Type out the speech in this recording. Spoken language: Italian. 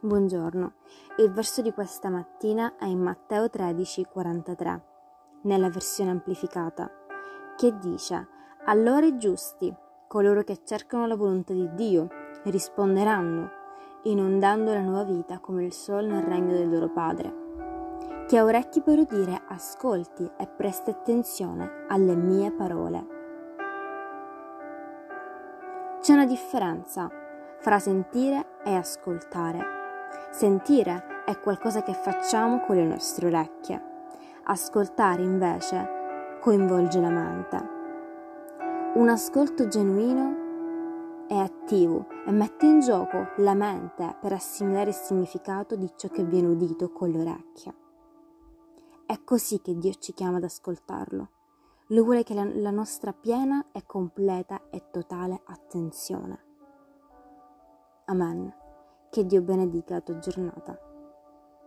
Buongiorno. Il verso di questa mattina è in Matteo 13, 43, nella versione amplificata, che dice: Allora i giusti, coloro che cercano la volontà di Dio, risponderanno, inondando la nuova vita come il sole nel regno del loro Padre. Chi ha orecchi per udire, ascolti e presti attenzione alle mie parole. C'è una differenza fra sentire e ascoltare. Sentire è qualcosa che facciamo con le nostre orecchie. Ascoltare invece coinvolge la mente. Un ascolto genuino è attivo e mette in gioco la mente per assimilare il significato di ciò che viene udito con le orecchie. È così che Dio ci chiama ad ascoltarlo. Lui vuole che la, la nostra piena e completa e totale attenzione. Amen. Che Dio benedica la tua giornata.